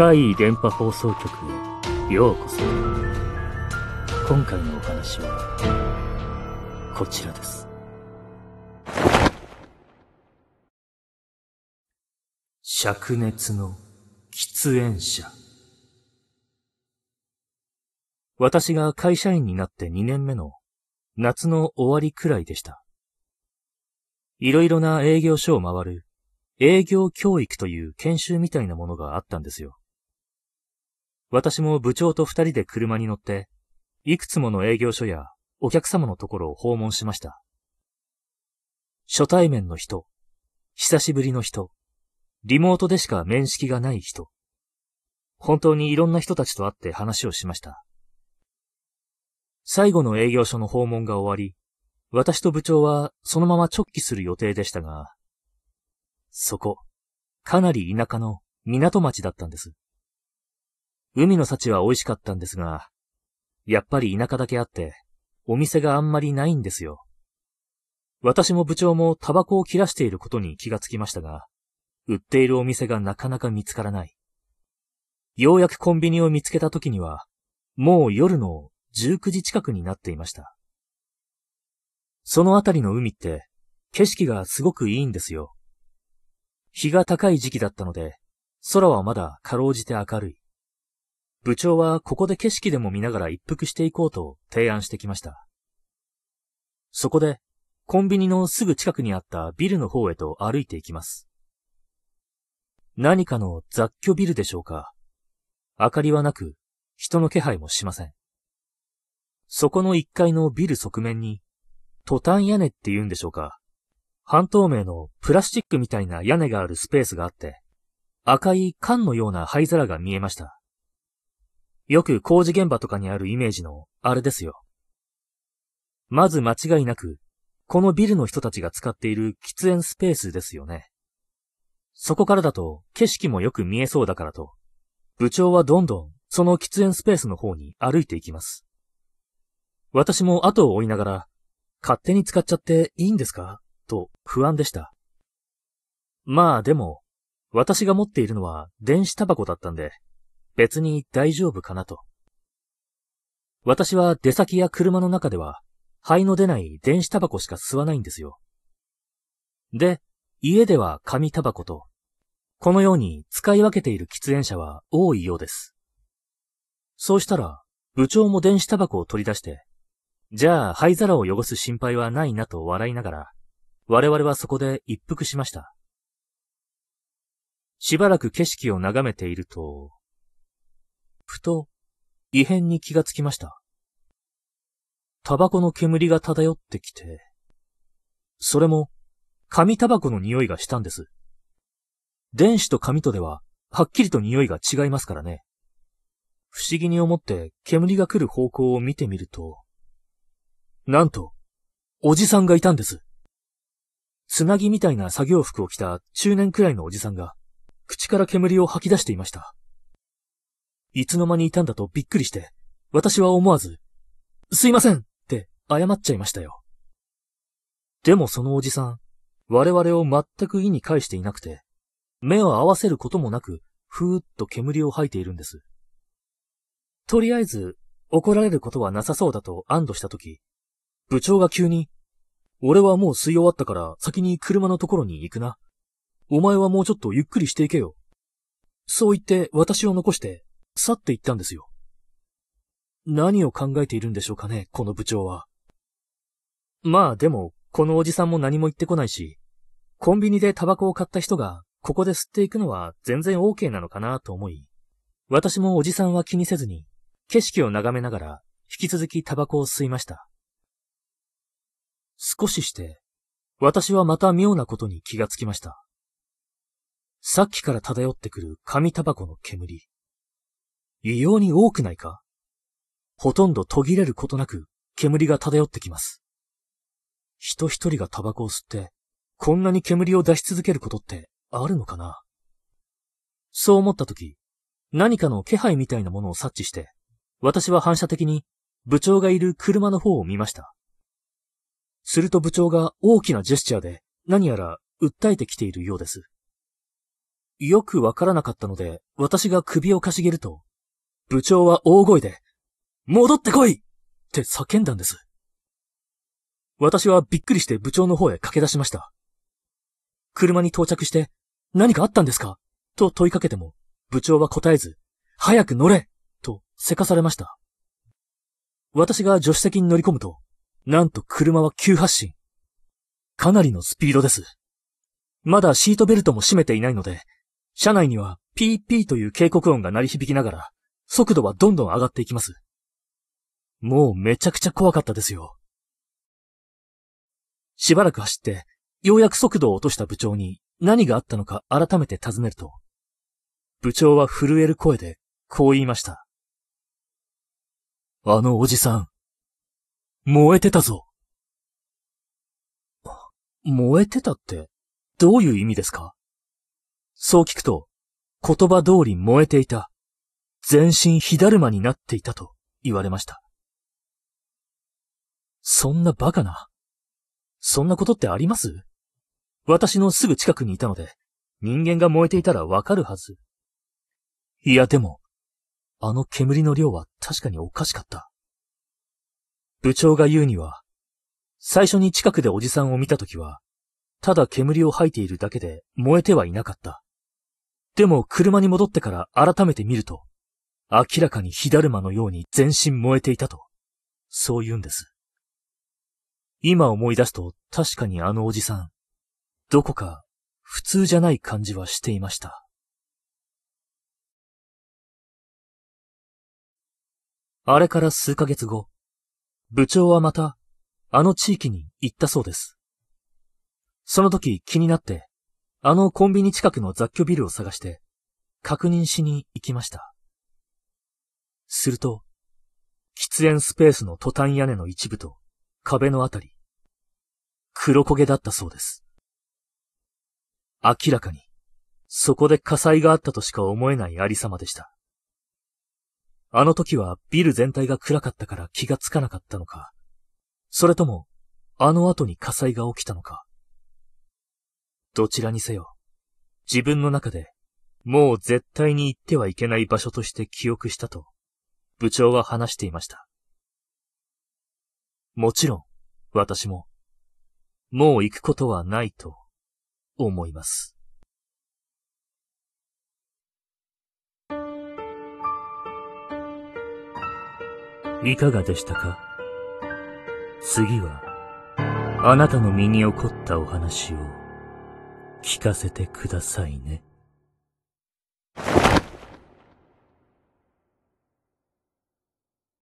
怪異電波放送局へようこそ。今回のお話は、こちらです。灼熱の喫煙者。私が会社員になって2年目の夏の終わりくらいでした。いろいろな営業所を回る営業教育という研修みたいなものがあったんですよ。私も部長と二人で車に乗って、いくつもの営業所やお客様のところを訪問しました。初対面の人、久しぶりの人、リモートでしか面識がない人、本当にいろんな人たちと会って話をしました。最後の営業所の訪問が終わり、私と部長はそのまま直帰する予定でしたが、そこ、かなり田舎の港町だったんです。海の幸は美味しかったんですが、やっぱり田舎だけあって、お店があんまりないんですよ。私も部長もタバコを切らしていることに気がつきましたが、売っているお店がなかなか見つからない。ようやくコンビニを見つけた時には、もう夜の19時近くになっていました。そのあたりの海って、景色がすごくいいんですよ。日が高い時期だったので、空はまだかろうじて明るい。部長はここで景色でも見ながら一服していこうと提案してきました。そこで、コンビニのすぐ近くにあったビルの方へと歩いていきます。何かの雑居ビルでしょうか。明かりはなく、人の気配もしません。そこの1階のビル側面に、トタン屋根って言うんでしょうか。半透明のプラスチックみたいな屋根があるスペースがあって、赤い缶のような灰皿が見えました。よく工事現場とかにあるイメージのあれですよ。まず間違いなく、このビルの人たちが使っている喫煙スペースですよね。そこからだと景色もよく見えそうだからと、部長はどんどんその喫煙スペースの方に歩いていきます。私も後を追いながら、勝手に使っちゃっていいんですか？と不安でした。まあでも、私が持っているのは電子タバコだったんで、別に大丈夫かなと。私は出先や車の中では、灰の出ない電子タバコしか吸わないんですよ。で、家では紙タバコと、このように使い分けている喫煙者は多いようです。そうしたら、部長も電子タバコを取り出して、じゃあ灰皿を汚す心配はないなと笑いながら、我々はそこで一服しました。しばらく景色を眺めていると、ふと異変に気がつきました。タバコの煙が漂ってきて、それも紙タバコの匂いがしたんです。電子と紙とでははっきりと匂いが違いますからね。不思議に思って煙が来る方向を見てみると、なんと、おじさんがいたんです。つなぎみたいな作業服を着た中年くらいのおじさんが、口から煙を吐き出していました。いつの間にいたんだとびっくりして、私は思わず、すいませんって謝っちゃいましたよ。でもそのおじさん、我々を全く意に介していなくて、目を合わせることもなく、ふーっと煙を吐いているんです。とりあえず、怒られることはなさそうだと安堵したとき、部長が急に、俺はもう吸い終わったから先に車のところに行くな。お前はもうちょっとゆっくりしていけよ。そう言って私を残して去って行ったんですよ。何を考えているんでしょうかね、この部長は。まあでも、このおじさんも何も言ってこないし、コンビニでタバコを買った人がここで吸っていくのは全然 OK なのかなと思い、私もおじさんは気にせずに、景色を眺めながら引き続きタバコを吸いました。少しして、私はまた妙なことに気がつきました。さっきから漂ってくる紙タバコの煙。異様に多くないか？ほとんど途切れることなく煙が漂ってきます。人一人がタバコを吸って、こんなに煙を出し続けることってあるのかな？そう思ったとき、何かの気配みたいなものを察知して、私は反射的に部長がいる車の方を見ました。すると部長が大きなジェスチャーで何やら訴えてきているようです。よくわからなかったので、私が首をかしげると、部長は大声で、戻ってこいって叫んだんです。私はびっくりして部長の方へ駆け出しました。車に到着して、何かあったんですか?と問いかけても、部長は答えず、早く乗れとせかされました。私が助手席に乗り込むと、なんと車は急発進。かなりのスピードです。まだシートベルトも閉めていないので、車内にはピーピーという警告音が鳴り響きながら、速度はどんどん上がっていきます。もうめちゃくちゃ怖かったですよ。しばらく走って、ようやく速度を落とした部長に何があったのか改めて尋ねると、部長は震える声でこう言いました。あのおじさん、燃えてたぞ。燃えてたってどういう意味ですか？そう聞くと、言葉通り燃えていた。全身火だるまになっていたと言われました。そんなバカな。そんなことってあります？私のすぐ近くにいたので、人間が燃えていたらわかるはず。いやでも、あの煙の量は確かにおかしかった。部長が言うには、最初に近くでおじさんを見たときは、ただ煙を吐いているだけで燃えてはいなかった。でも車に戻ってから改めて見ると、明らかに火だるまのように全身燃えていたと、そう言うんです。今思い出すと確かにあのおじさん、どこか普通じゃない感じはしていました。あれから数ヶ月後、部長はまた、あの地域に行ったそうです。その時気になって、あのコンビニ近くの雑居ビルを探して、確認しに行きました。すると、喫煙スペースのトタン屋根の一部と壁のあたり、黒焦げだったそうです。明らかに、そこで火災があったとしか思えないありさまでした。あの時はビル全体が暗かったから気がつかなかったのか、それとも、あの後に火災が起きたのか。どちらにせよ、自分の中で、もう絶対に行ってはいけない場所として記憶したと、部長は話していました。もちろん、私も、もう行くことはないと思います。いかがでしたか？次は、あなたの身に起こったお話を聞かせてくださいね。